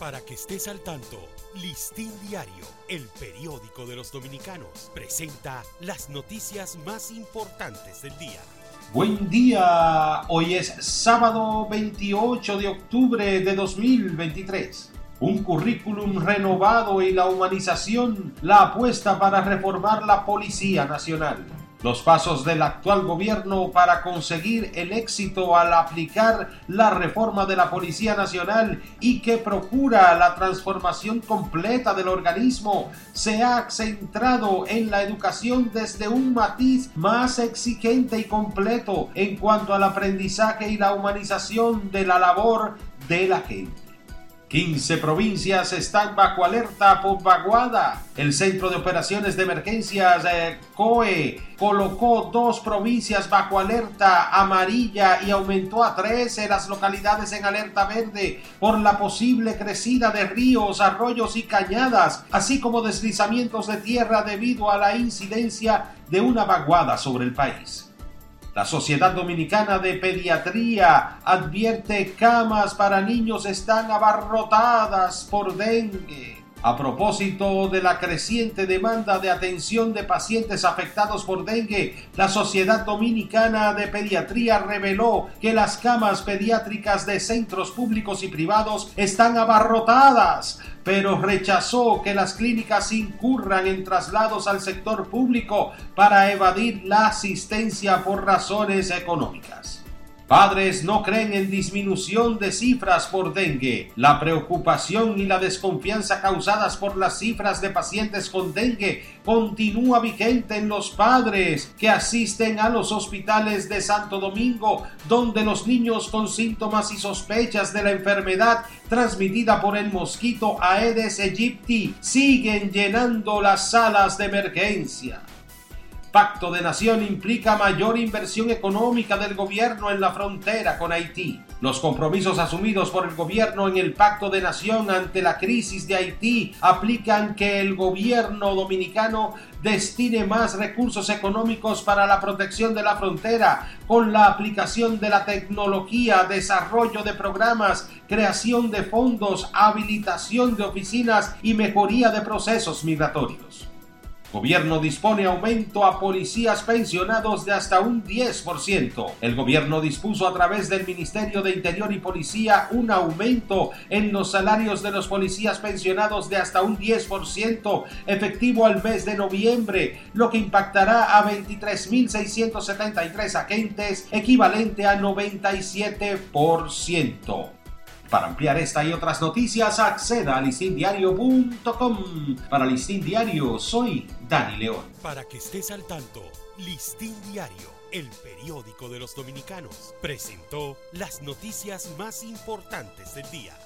Para que estés al tanto, Listín Diario, el periódico de los dominicanos, presenta las noticias más importantes del día. Buen día, hoy es sábado 28 de octubre de 2023. Un currículum renovado y la humanización, la apuesta para reformar la Policía Nacional los pasos del actual gobierno para conseguir el éxito al aplicar la reforma de la Policía Nacional y que procura la transformación completa del organismo se ha centrado en la educación desde un matiz más exigente y completo en cuanto al aprendizaje y la humanización de la labor de la gente. 15 provincias están bajo alerta por vaguada. El Centro de Operaciones de Emergencias eh, COE colocó dos provincias bajo alerta amarilla y aumentó a 13 las localidades en alerta verde por la posible crecida de ríos, arroyos y cañadas, así como deslizamientos de tierra debido a la incidencia de una vaguada sobre el país. La Sociedad Dominicana de Pediatría advierte camas para niños están abarrotadas por dengue. A propósito de la creciente demanda de atención de pacientes afectados por dengue, la Sociedad Dominicana de Pediatría reveló que las camas pediátricas de centros públicos y privados están abarrotadas, pero rechazó que las clínicas incurran en traslados al sector público para evadir la asistencia por razones económicas. Padres no creen en disminución de cifras por dengue. La preocupación y la desconfianza causadas por las cifras de pacientes con dengue continúa vigente en los padres que asisten a los hospitales de Santo Domingo, donde los niños con síntomas y sospechas de la enfermedad transmitida por el mosquito Aedes aegypti siguen llenando las salas de emergencia. Pacto de Nación implica mayor inversión económica del gobierno en la frontera con Haití. Los compromisos asumidos por el gobierno en el Pacto de Nación ante la crisis de Haití aplican que el gobierno dominicano destine más recursos económicos para la protección de la frontera con la aplicación de la tecnología, desarrollo de programas, creación de fondos, habilitación de oficinas y mejoría de procesos migratorios. Gobierno dispone aumento a policías pensionados de hasta un 10%. El gobierno dispuso a través del Ministerio de Interior y Policía un aumento en los salarios de los policías pensionados de hasta un 10% efectivo al mes de noviembre, lo que impactará a 23.673 agentes, equivalente a 97%. Para ampliar esta y otras noticias, acceda a listindiario.com. Para Listín Diario, soy Dani León. Para que estés al tanto, Listín Diario, el periódico de los dominicanos, presentó las noticias más importantes del día.